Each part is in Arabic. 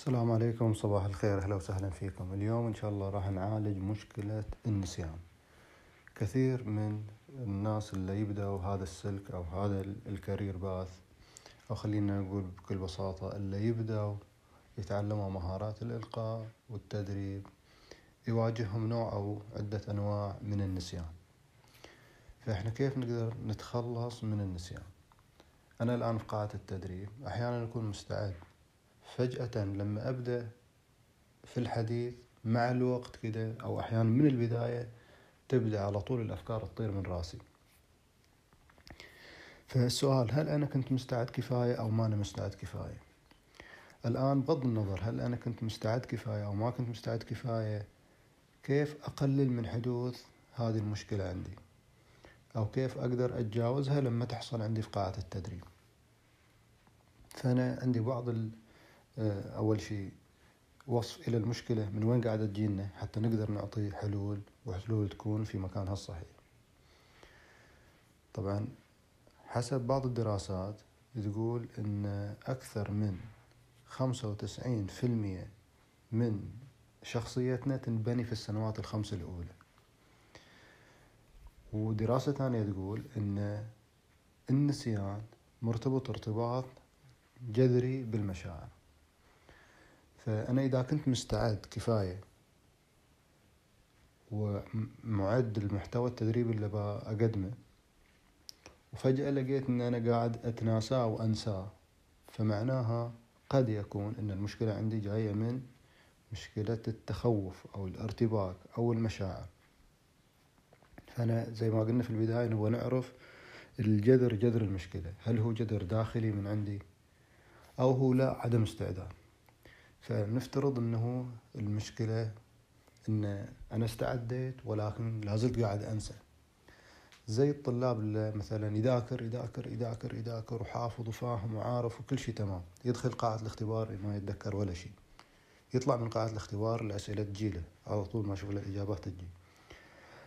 السلام عليكم صباح الخير. أهلا وسهلا فيكم. اليوم إن شاء الله راح نعالج مشكلة النسيان. كثير من الناس اللي يبدأوا هذا السلك أو هذا الكارير باث أو خلينا نقول بكل بساطة اللي يبدأوا يتعلموا مهارات الإلقاء والتدريب يواجههم نوع أو عدة أنواع من النسيان. فإحنا كيف نقدر نتخلص من النسيان؟ أنا الآن في قاعة التدريب. أحيانا أكون مستعد فجأة لما أبدأ في الحديث مع الوقت كده أو أحيانا من البداية تبدأ على طول الأفكار تطير من راسي. فالسؤال هل أنا كنت مستعد كفاية أو ما أنا مستعد كفاية؟ الآن بغض النظر هل أنا كنت مستعد كفاية أو ما كنت مستعد كفاية كيف أقلل من حدوث هذه المشكلة عندي؟ أو كيف أقدر أتجاوزها لما تحصل عندي في قاعة التدريب؟ فأنا عندي بعض آه، أول شيء وصف إلى المشكلة من وين قاعدة تجينا حتى نقدر نعطي حلول وحلول تكون في مكانها الصحيح. طبعا حسب بعض الدراسات تقول أن أكثر من خمسة وتسعين في المية من شخصيتنا تنبني في السنوات الخمس الأولى. ودراسة ثانية تقول أن النسيان مرتبط ارتباط جذري بالمشاعر. فأنا إذا كنت مستعد كفاية ومعد المحتوى التدريبي اللي بقدمه وفجأة لقيت إن أنا قاعد أتناساه وأنساه فمعناها قد يكون إن المشكلة عندي جاية من مشكلة التخوف أو الارتباك أو المشاعر. فأنا زي ما قلنا في البداية نبغى نعرف الجذر جذر المشكلة هل هو جذر داخلي من عندي أو هو لا عدم استعداد؟ فنفترض إنه المشكلة إن أنا استعديت ولكن لازلت قاعد أنسى. زي الطلاب اللي مثلا يذاكر يذاكر يذاكر يذاكر وحافظ وفاهم وعارف وكل شيء تمام. يدخل قاعة الاختبار ما يتذكر ولا شيء. يطلع من قاعة الاختبار الأسئلة تجيله على طول ما شوف الإجابات تجي.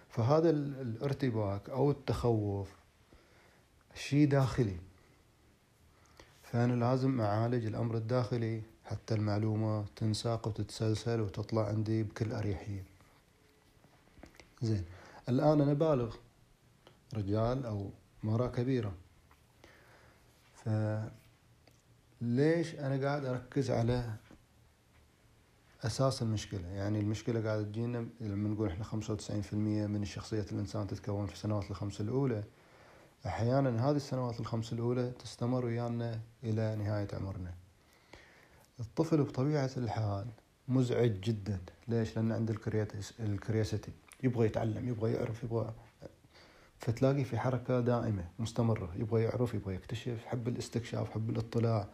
فهذا الارتباك أو التخوف شيء داخلي. فأنا لازم أعالج الأمر الداخلي حتى المعلومة تنساق وتتسلسل وتطلع عندي بكل أريحية. زين الآن أنا بالغ رجال أو مرأة كبيرة. فليش أنا قاعد أركز على أساس المشكلة؟ يعني المشكلة قاعدة تجينا لما نقول إحنا خمسة وتسعين في المية من شخصية الإنسان تتكون في السنوات الخمس الأولى. أحيانا هذه السنوات الخمس الأولى تستمر ويانا إلى نهاية عمرنا. الطفل بطبيعة الحال مزعج جدا. ليش؟ لأن عنده الكرياسيتي. يبغى يتعلم يبغى يعرف يبغى فتلاقي في حركة دائمة مستمرة. يبغى يعرف يبغى يكتشف حب الاستكشاف حب الاطلاع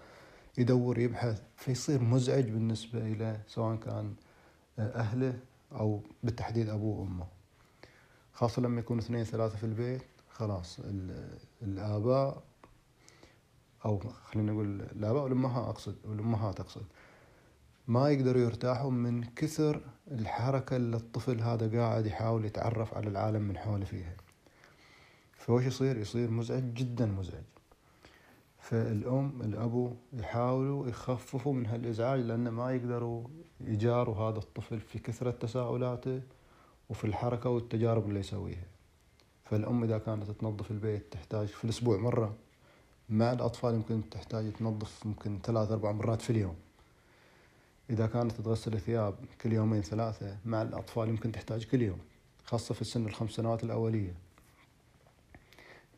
يدور يبحث. فيصير مزعج بالنسبة إلى سواء كان أهله أو بالتحديد أبوه وأمه. خاصة لما يكون اثنين ثلاثة في البيت خلاص الآباء أو خلينا نقول الاباء والامهات أقصد والامهات اقصد ما يقدروا يرتاحوا من كثر الحركة اللي الطفل هذا قاعد يحاول يتعرف على العالم من حوله فيها. فوش يصير؟ يصير مزعج جدا مزعج. فالأم الابو يحاولوا يخففوا من هالإزعاج لأن ما يقدروا يجاروا هذا الطفل في كثرة تساؤلاته وفي الحركة والتجارب اللي يسويها. فالأم إذا كانت تنظف البيت تحتاج في الأسبوع مرة. مع الأطفال يمكن تحتاج تنظف ممكن ثلاث أربع مرات في اليوم. إذا كانت تغسل الثياب كل يومين ثلاثة مع الأطفال يمكن تحتاج كل يوم خاصة في السن الخمس سنوات الأولية.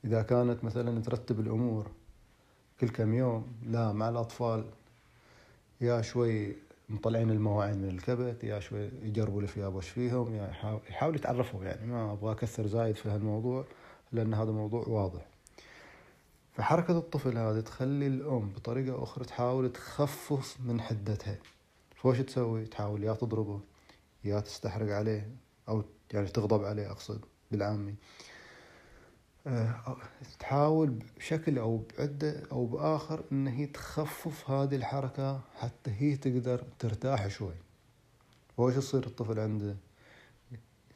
إذا كانت مثلا ترتب الأمور كل كم يوم لا مع الأطفال يا شوي مطلعين المواعين من الكبت يا شوي يجربوا الثياب وش فيهم يا يحاول يتعرفوا يعني ما أبغى أكثر زايد في هالموضوع لأن هذا موضوع واضح. فحركة الطفل هذه تخلي الأم بطريقة أخرى تحاول تخفف من حدتها. فوش تسوي؟ تحاول يا تضربه يا تستحرق عليه أو يعني تغضب عليه أقصد بالعامي. آه، تحاول بشكل أو بعدة أو بآخر إن هي تخفف هذه الحركة حتى هي تقدر ترتاح شوي. وش يصير الطفل عنده؟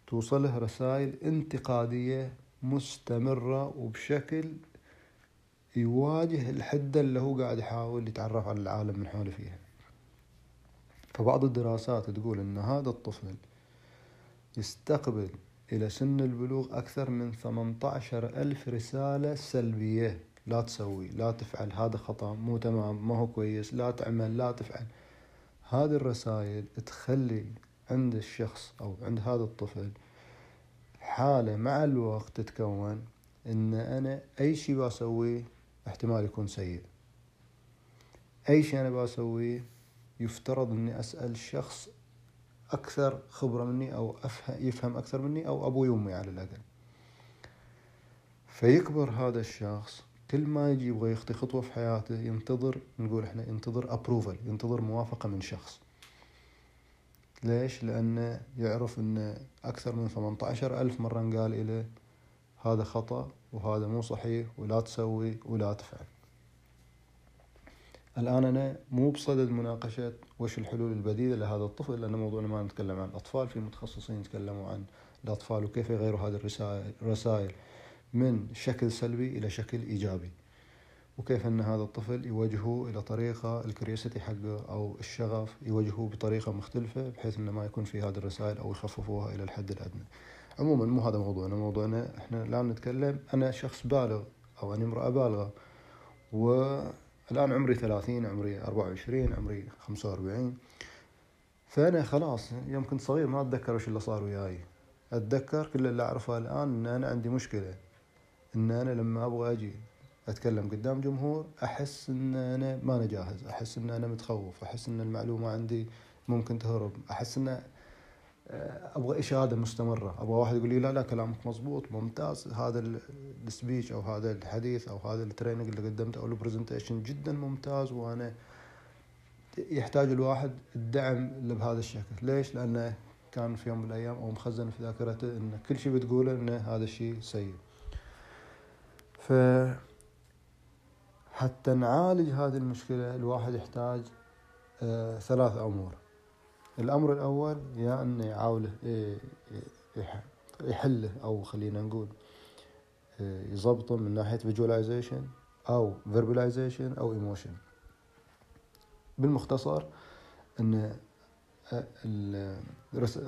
توصله رسائل انتقادية مستمرة وبشكل يواجه الحدة اللي هو قاعد يحاول يتعرف على العالم من حوله فيها. فبعض الدراسات تقول أن هذا الطفل يستقبل إلى سن البلوغ أكثر من 18 ألف رسالة سلبية. لا تسوي لا تفعل هذا خطأ مو تمام ما هو كويس لا تعمل لا تفعل. هذه الرسائل تخلي عند الشخص أو عند هذا الطفل حالة مع الوقت تتكون إن أنا أي شيء بسويه احتمال يكون سيء. أي شيء أنا بسويه يفترض أني أسأل شخص أكثر خبرة مني أو أفهم يفهم أكثر مني أو أبوي وامي على الأقل. فيكبر هذا الشخص كل ما يجي يبغى يخطي خطوة في حياته ينتظر نقول إحنا ينتظر ابروفل ينتظر موافقة من شخص. ليش؟ لأنه يعرف أن أكثر من 18 ألف مرة قال إليه هذا خطأ وهذا مو صحيح ولا تسوي ولا تفعل. الآن أنا مو بصدد مناقشة وش الحلول البديلة لهذا الطفل لأن موضوعنا ما نتكلم عن الأطفال في متخصصين يتكلموا عن الأطفال وكيف يغيروا هذه الرسائل من شكل سلبي إلى شكل إيجابي. وكيف أن هذا الطفل يوجهه إلى طريقة الكرياسيتي حقه أو الشغف يوجهه بطريقة مختلفة بحيث أنه ما يكون في هذه الرسائل أو يخففوها إلى الحد الأدنى. عموما مو هذا موضوعنا موضوعنا إحنا الآن نتكلم أنا شخص بالغ أو أنا امرأة بالغة والآن عمري ثلاثين عمري أربعة وعشرين عمري خمسة وأربعين فأنا خلاص يوم كنت صغير ما أتذكر وش اللي صار وياي. أتذكر كل اللي أعرفه الآن أن أنا عندي مشكلة أن أنا لما أبغى أجي أتكلم قدام جمهور أحس إن أنا ما أنا جاهز أحس إن أنا متخوف أحس إن المعلومة عندي ممكن تهرب أحس إن أبغى إشادة مستمرة. أبغى واحد يقول لي لا لا كلامك مضبوط ممتاز. هذا ال speech أو هذا الحديث أو هذا ال training اللي قدمته أو ال presentation جدا ممتاز وأنا يحتاج الواحد الدعم اللي بهذا الشكل. ليش؟ لأنه كان في يوم من الأيام أو مخزن في ذاكرته إن كل شيء بتقوله إن هذا الشيء سيء. ف حتى نعالج هذه المشكلة الواحد يحتاج آه ثلاث أمور. الأمر الأول يا أنه يعاوله إيه، يحله أو خلينا نقول يضبطه من ناحية visualization أو verbalization أو emotion. بالمختصر أن آه،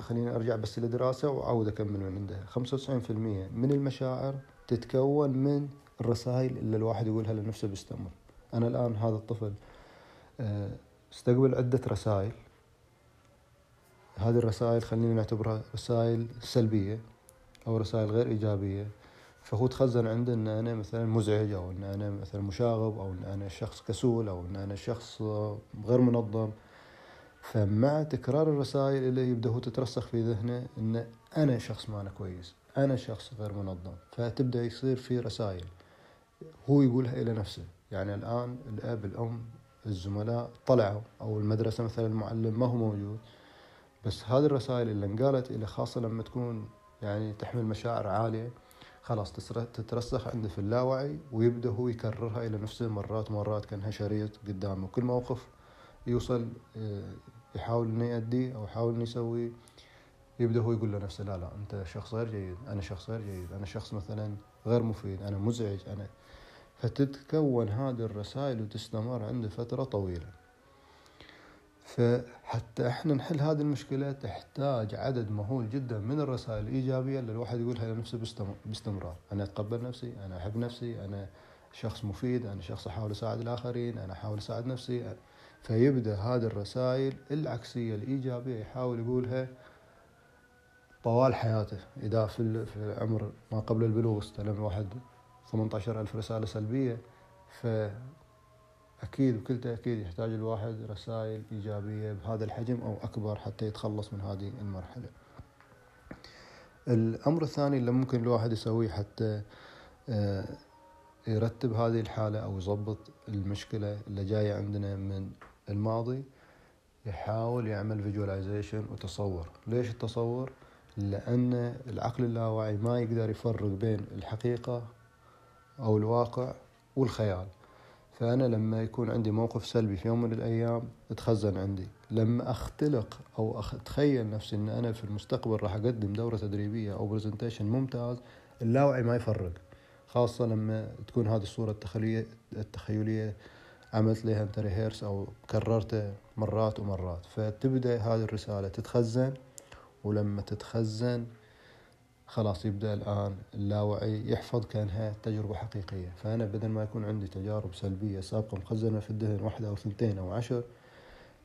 خليني أرجع بس للدراسة وأعود أكمل من عندها. 95% من المشاعر تتكون من الرسائل اللي الواحد يقولها لنفسه باستمر أنا الآن هذا الطفل آه، استقبل عدة رسائل. هذه الرسائل خلينا نعتبرها رسائل سلبية أو رسائل غير إيجابية. فهو تخزن عنده إن أنا مثلا مزعج أو إن أنا مثلا مشاغب أو إن أنا شخص كسول أو إن أنا شخص غير منظم. فمع تكرار الرسائل اللي يبدأ هو تترسخ في ذهنه إن أنا شخص ما أنا كويس أنا شخص غير منظم. فتبدأ يصير في رسائل هو يقولها إلى نفسه. يعني الآن الأب الأم الزملاء طلعوا أو المدرسة مثلا المعلم ما هو موجود. بس هذه الرسائل اللي انقالت إلى خاصة لما تكون يعني تحمل مشاعر عالية خلاص تترسخ عنده في اللاوعي ويبدأ هو يكررها إلى نفسه مرات مرات كأنها شريط قدامه. كل موقف يوصل آه، يحاول إنه يأديه أو يحاول إنه يسويه يبدأ هو يقول لنفسه لا لا أنت شخص غير جيد أنا شخص غير جيد أنا شخص مثلا غير مفيد أنا مزعج أنا. فتتكون هذه الرسائل وتستمر عنده فترة طويلة. فحتى إحنا نحل هذه المشكلة تحتاج عدد مهول جدا من الرسائل الإيجابية اللي الواحد يقولها لنفسه باستمرار. أنا أتقبل نفسي أنا أحب نفسي أنا شخص مفيد أنا شخص أحاول أساعد الآخرين أنا أحاول أساعد نفسي. فيبدأ هذه الرسائل العكسية الإيجابية يحاول يقولها طوال حياته إذا في العمر ما قبل البلوغ استلم واحد 18 ألف رسالة سلبية فأكيد بكل تأكيد يحتاج الواحد رسائل إيجابية بهذا الحجم أو أكبر حتى يتخلص من هذه المرحلة. الأمر الثاني اللي ممكن الواحد يسويه حتى آه، يرتب هذه الحالة أو يضبط المشكلة اللي جاية عندنا من الماضي يحاول يعمل فيجواليزيشن وتصور. ليش التصور؟ لأن العقل اللاواعي ما يقدر يفرق بين الحقيقة أو الواقع والخيال. فأنا لما يكون عندي موقف سلبي في يوم من الأيام تخزن عندي. لما أختلق أو أتخيل نفسي أن أنا في المستقبل راح أقدم دورة تدريبية أو برزنتيشن ممتاز اللاوعي ما يفرق. خاصة لما تكون هذه الصورة التخيلية, التخيلية عملت لها انت ريهيرس أو كررته مرات ومرات. فتبدأ هذه الرسالة تتخزن ولما تتخزن خلاص يبدأ الآن اللاوعي يحفظ كأنها تجربة حقيقية. فأنا بدل ما يكون عندي تجارب سلبية سابقة مخزنة في الذهن واحدة أو ثنتين أو عشر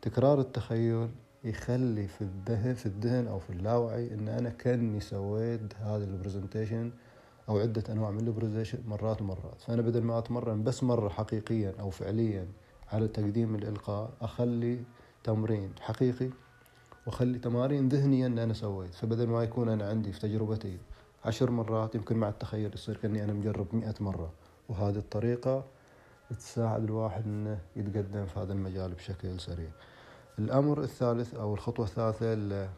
تكرار التخيل يخلي في الذهن في الذهن أو في اللاوعي إن أنا كأني سويت هذا ال presentation أو عدة أنواع من ال presentation مرات ومرات. فأنا بدل ما أتمرن بس مرة حقيقيا أو فعليا على تقديم الإلقاء أخلي تمرين حقيقي واخلي تمارين ذهنيه ان أنا سويت. فبدل ما يكون أنا عندي في تجربتي عشر مرات يمكن مع التخيل يصير كأني أنا مجرب مئة مرة. وهذه الطريقة تساعد الواحد إنه يتقدم في هذا المجال بشكل سريع. الأمر الثالث أو الخطوة الثالثة اللي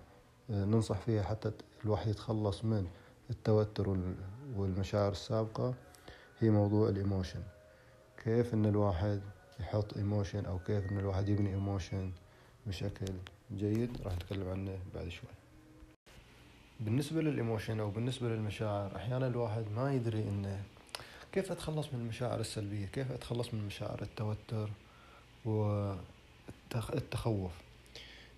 ننصح فيها حتى الواحد يتخلص من التوتر والمشاعر السابقة هي موضوع ال emotion. كيف إن الواحد يحط emotion أو كيف إن الواحد يبني emotion بشكل جيد راح نتكلم عنه بعد شوي. بالنسبة لل emotion أو بالنسبة للمشاعر أحيانا الواحد ما يدري إنه كيف أتخلص من المشاعر السلبية كيف أتخلص من مشاعر التوتر و التخوف.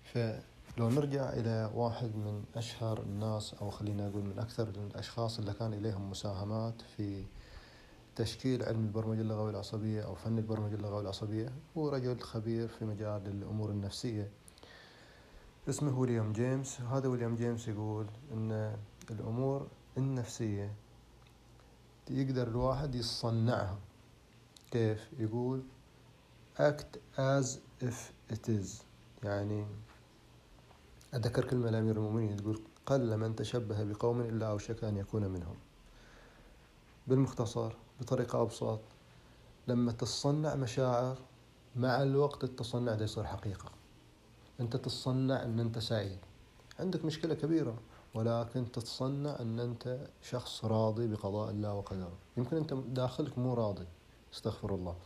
فلو نرجع إلى واحد من أشهر الناس أو خلينا نقول من أكثر الأشخاص اللي كان إليهم مساهمات في تشكيل علم البرمجة اللغوية العصبية أو فن البرمجة اللغوية العصبية هو رجل خبير في مجال الأمور النفسية. اسمه ويليام جيمس. هذا ويليام جيمس يقول أن الأمور النفسية يقدر الواحد يصنعها. كيف؟ يقول act as if it is. يعني أتذكر كلمة لأمير المؤمنين تقول قل من تشبه بقوم إلا أوشك أن يكون منهم. بالمختصر بطريقة أبسط لما تتصنع مشاعر مع الوقت التصنع ده يصير حقيقة. أنت تتصنع أن أنت سعيد. عندك مشكلة كبيرة ولكن تتصنع أن أنت شخص راضي بقضاء الله وقدره. يمكن أنت داخلك مو راضي استغفر الله.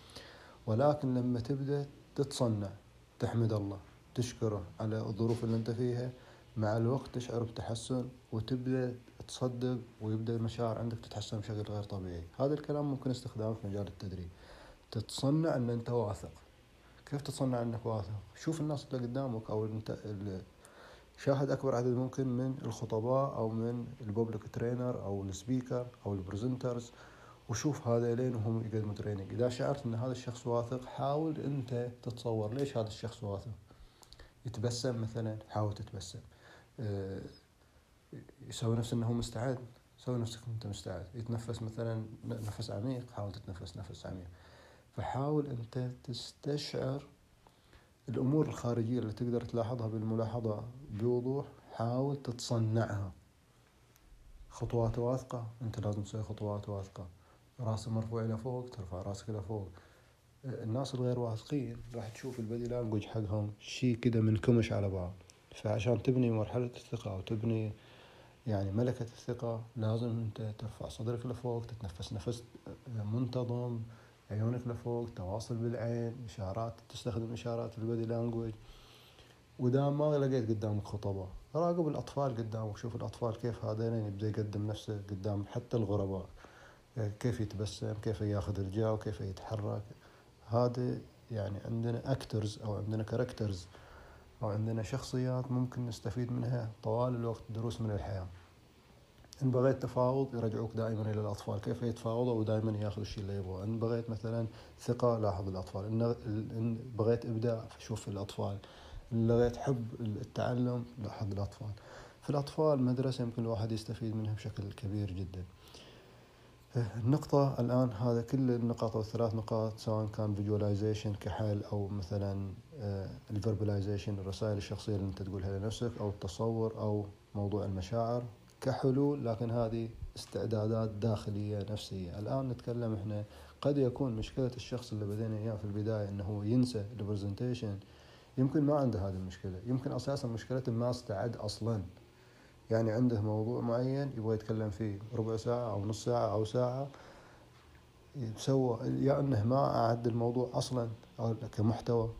ولكن لما تبدأ تتصنع تحمد الله تشكره على الظروف اللي أنت فيها مع الوقت تشعر بتحسن وتبدأ تصدق ويبدأ المشاعر عندك تتحسن بشكل غير طبيعي. هذا الكلام ممكن استخدامه في مجال التدريب. تتصنع أن أنت واثق. كيف تتصنع إنك واثق؟ شوف الناس اللي قدامك أو انت شاهد أكبر عدد ممكن من الخطباء أو من ال public trainer أو ال speaker أو ال presenters وشوف هذيلين وهم يقدموا training. إذا شعرت إن هذا الشخص واثق حاول أنت تتصور ليش هذا الشخص واثق. يتبسم مثلا حاول تتبسم. أه يسوي نفسه إنه مستعد. سوي نفسك إنت مستعد. يتنفس مثلا نفس عميق حاول تتنفس نفس عميق. فحاول انت تستشعر الأمور الخارجية اللي تقدر تلاحظها بالملاحظة بوضوح. حاول تتصنعها. خطوات واثقة. أنت لازم تسوي خطوات واثقة. راسه مرفوع إلى فوق ترفع رأسك إلى فوق. الناس الغير واثقين راح تشوف البدي لانجوج حقهم شيء كذا منكمش على بعض. فعشان تبني مرحلة الثقة أو تبني يعني ملكة الثقة لازم أنت ترفع صدرك لفوق تتنفس نفس منتظم. عيونك لفوق تواصل بالعين إشارات تستخدم إشارات البدي لانجوج ودام ما لقيت قدامك خطباء راقب الأطفال قدامك شوف الأطفال كيف هذين يبدأ يقدم نفسه قدام حتى الغرباء. كيف يتبسم كيف ياخذ الجو كيف يتحرك. هذا يعني عندنا actors أو عندنا characters أو عندنا شخصيات ممكن نستفيد منها طوال الوقت دروس من الحياة. إن بغيت تفاوض يرجعوك دائما إلى الأطفال. كيف يتفاوضوا؟ ودائما ياخذوا الشيء اللي يبغاه إن بغيت مثلا ثقة لاحظ الأطفال. إن بغيت إبداع شوف الأطفال. إن بغيت حب التعلم لاحظ الأطفال. في الأطفال مدرسة يمكن الواحد يستفيد منها بشكل كبير جدا. النقطة الآن هذا كل النقاط أو الثلاث نقاط سواء كان visualization كحل أو مثلا ال verbalization الرسائل الشخصية اللي أنت تقولها لنفسك أو التصور أو موضوع المشاعر. كحلول لكن هذه استعدادات داخلية نفسية. الآن نتكلم إحنا قد يكون مشكلة الشخص اللي بدينا إياه في البداية إنه هو ينسى ال presentation يمكن ما عنده هذه المشكلة. يمكن أساسا مشكلته ما استعد أصلا. يعني عنده موضوع معين يبغى يتكلم فيه ربع ساعة أو نص ساعة أو ساعة سوى يا إنه ما أعد الموضوع أصلا أو كمحتوى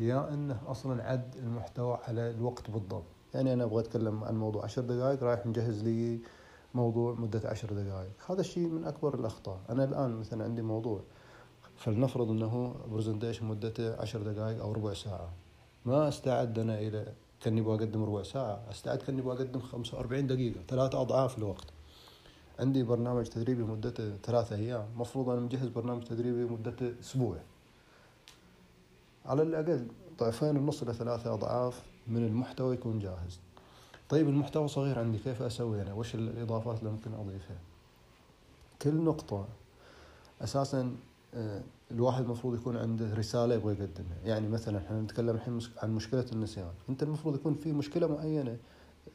يا إنه أصلا عد المحتوى على الوقت بالضبط. يعني أنا أبغى أتكلم عن موضوع عشر دقائق رايح مجهز لي موضوع مدة عشر دقائق هذا الشيء من أكبر الأخطاء. أنا الآن مثلا عندي موضوع فلنفرض أنه برزنتيشن مدته عشر دقائق أو ربع ساعة. ما أستعد أنا إلى كأني أبغى أقدم ربع ساعة. أستعد كأني أبغى أقدم 45 دقيقة ثلاثة أضعاف الوقت. عندي برنامج تدريبي مدته ثلاثة أيام. مفروض أنا مجهز برنامج تدريبي مدته أسبوع. على الأقل ضعفين ونص إلى ثلاثة أضعاف من المحتوى يكون جاهز. طيب المحتوى صغير عندي كيف أسوي أنا؟ وش الإضافات اللي ممكن أضيفها؟ كل نقطة أساسا آه، الواحد المفروض يكون عنده رسالة يبغى يقدمها. يعني مثلا إحنا نتكلم الحين عن مشكلة النسيان. أنت المفروض يكون في مشكلة معينة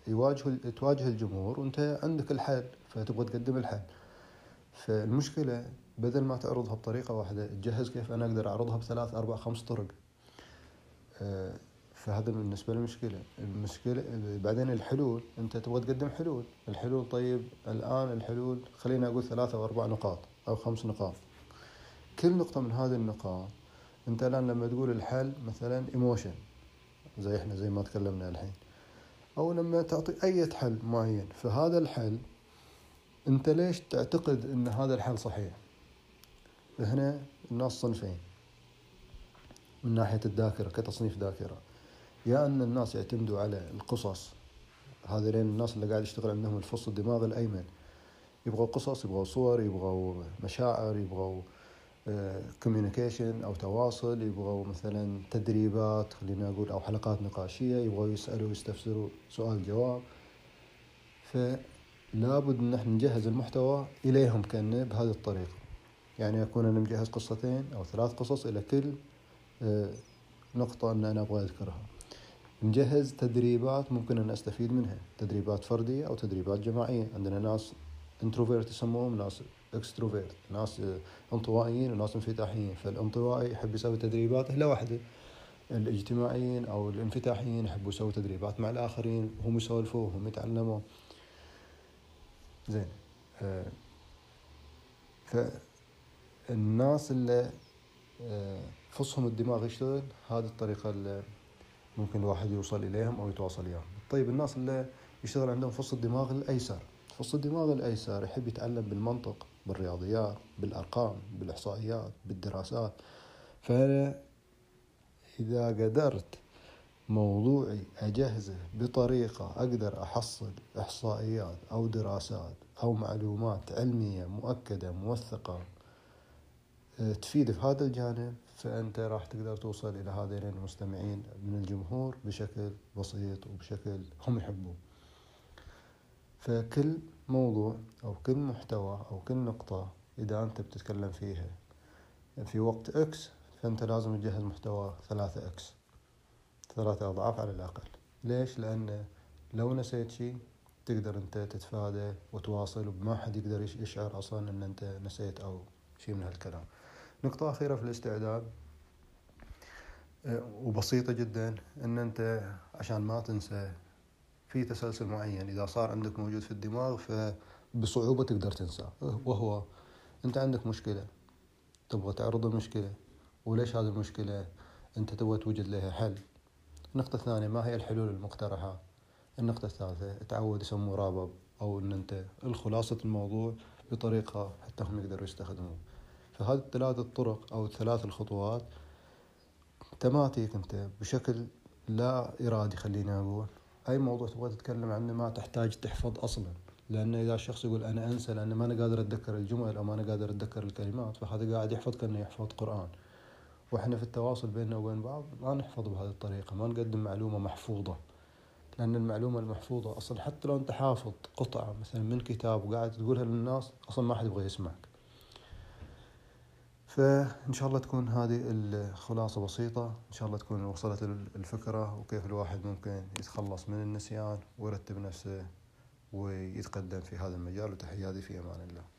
يواجه تواجه الجمهور وأنت عندك الحل فتبغى تقدم الحل. فالمشكلة بدل ما تعرضها بطريقة واحدة تجهز كيف أنا أقدر أعرضها بثلاث أربع خمس طرق. آه، فهذا بالنسبة للمشكله المشكلة بعدين الحلول أنت تبغى تقدم حلول. الحلول طيب الآن الحلول خلينا أقول ثلاثة أو أربع نقاط أو خمس نقاط. كل نقطة من هذه النقاط أنت الآن لما تقول الحل مثلا إيموشن زي إحنا زي ما تكلمنا الحين. أو لما تعطي أي حل معين فهذا الحل أنت ليش تعتقد إن هذا الحل صحيح؟ هنا الناس صنفين. من ناحية الذاكرة كتصنيف ذاكرة. يا أن الناس يعتمدوا على القصص. هذين الناس اللي قاعد يشتغل عندهم الفص الدماغ الأيمن. يبغوا قصص يبغوا صور يبغوا مشاعر يبغوا كوميونيكيشن أو تواصل يبغوا مثلا تدريبات خلينا نقول أو حلقات نقاشية يبغوا يسألوا ويستفسروا سؤال جواب. فلابد أن إحنا نجهز المحتوى إليهم كان بهذه الطريقة. يعني أكون أنا مجهز قصتين أو ثلاث قصص إلى كل آه، نقطة أن أنا أبغى أذكرها. نجهز تدريبات ممكن أن أستفيد منها. تدريبات فردية أو تدريبات جماعية. عندنا ناس introvert يسموهم ناس extrovert ناس انطوائيين وناس انفتاحيين. فالانطوائي يحب يسوي تدريباته لوحده الاجتماعيين أو الانفتاحيين يحبوا يسووا تدريبات مع الآخرين. هم يسولفوا هم يتعلموا. زين آه، فالناس اللي آه، فصهم الدماغ يشتغل هذه الطريقة اللي ممكن الواحد يوصل إليهم أو يتواصل وياهم طيب الناس اللي يشتغل عندهم فص الدماغ الأيسر. فص الدماغ الأيسر يحب يتعلم بالمنطق بالرياضيات بالأرقام بالإحصائيات بالدراسات. فأنا إذا قدرت موضوعي أجهزه بطريقة أقدر أحصل إحصائيات أو دراسات أو معلومات علمية مؤكدة موثقة تفيد في هذا الجانب فأنت راح تقدر توصل إلى هذين المستمعين من الجمهور بشكل بسيط وبشكل هم يحبوه. فكل موضوع أو كل محتوى أو كل نقطة إذا أنت بتتكلم فيها في وقت X فأنت لازم تجهز محتوى ثلاثة X ثلاثة أضعاف على الأقل. ليش؟ لأن لو نسيت شيء تقدر أنت تتفادى وتواصل وما حد يقدر يشعر أصلا أن أنت نسيت أو شيء من هالكلام. نقطة أخيرة في الاستعداد. وبسيطة جدا أن أنت عشان ما تنسى في تسلسل معين إذا صار عندك موجود في الدماغ فبصعوبة تقدر تنساه. وهو أنت عندك مشكلة تبغى تعرض المشكلة وليش هذه المشكلة أنت تبغى توجد لها حل؟ النقطة الثانية ما هي الحلول المقترحة؟ النقطة الثالثة تعود يسموه رابب أو أن أنت الخلاصة الموضوع بطريقة حتى هم يقدروا يستخدموه. فهذه الثلاث الطرق أو الثلاث الخطوات تماتيك أنت بشكل لا إرادي خلينا أقول. أي موضوع تبغى تتكلم عنه ما تحتاج تحفظ أصلا لأن إذا الشخص يقول أنا أنسى لأن ما أنا قادر أتذكر الجمل أو ما أنا قادر أتذكر الكلمات فهذا قاعد يحفظ كأنه يحفظ قرآن. وإحنا في التواصل بيننا وبين بعض ما نحفظ بهذه الطريقة ما نقدم معلومة محفوظة لأن المعلومة المحفوظة أصلا حتى لو أنت حافظ قطعة مثلا من كتاب وقاعد تقولها للناس أصلا ما حد يبغى يسمعك. فإن شاء الله تكون هذه الخلاصة بسيطة إن شاء الله تكون وصلت الفكرة وكيف الواحد ممكن يتخلص من النسيان ويرتب نفسه ويتقدم في هذا المجال. وتحياتي في أمان الله.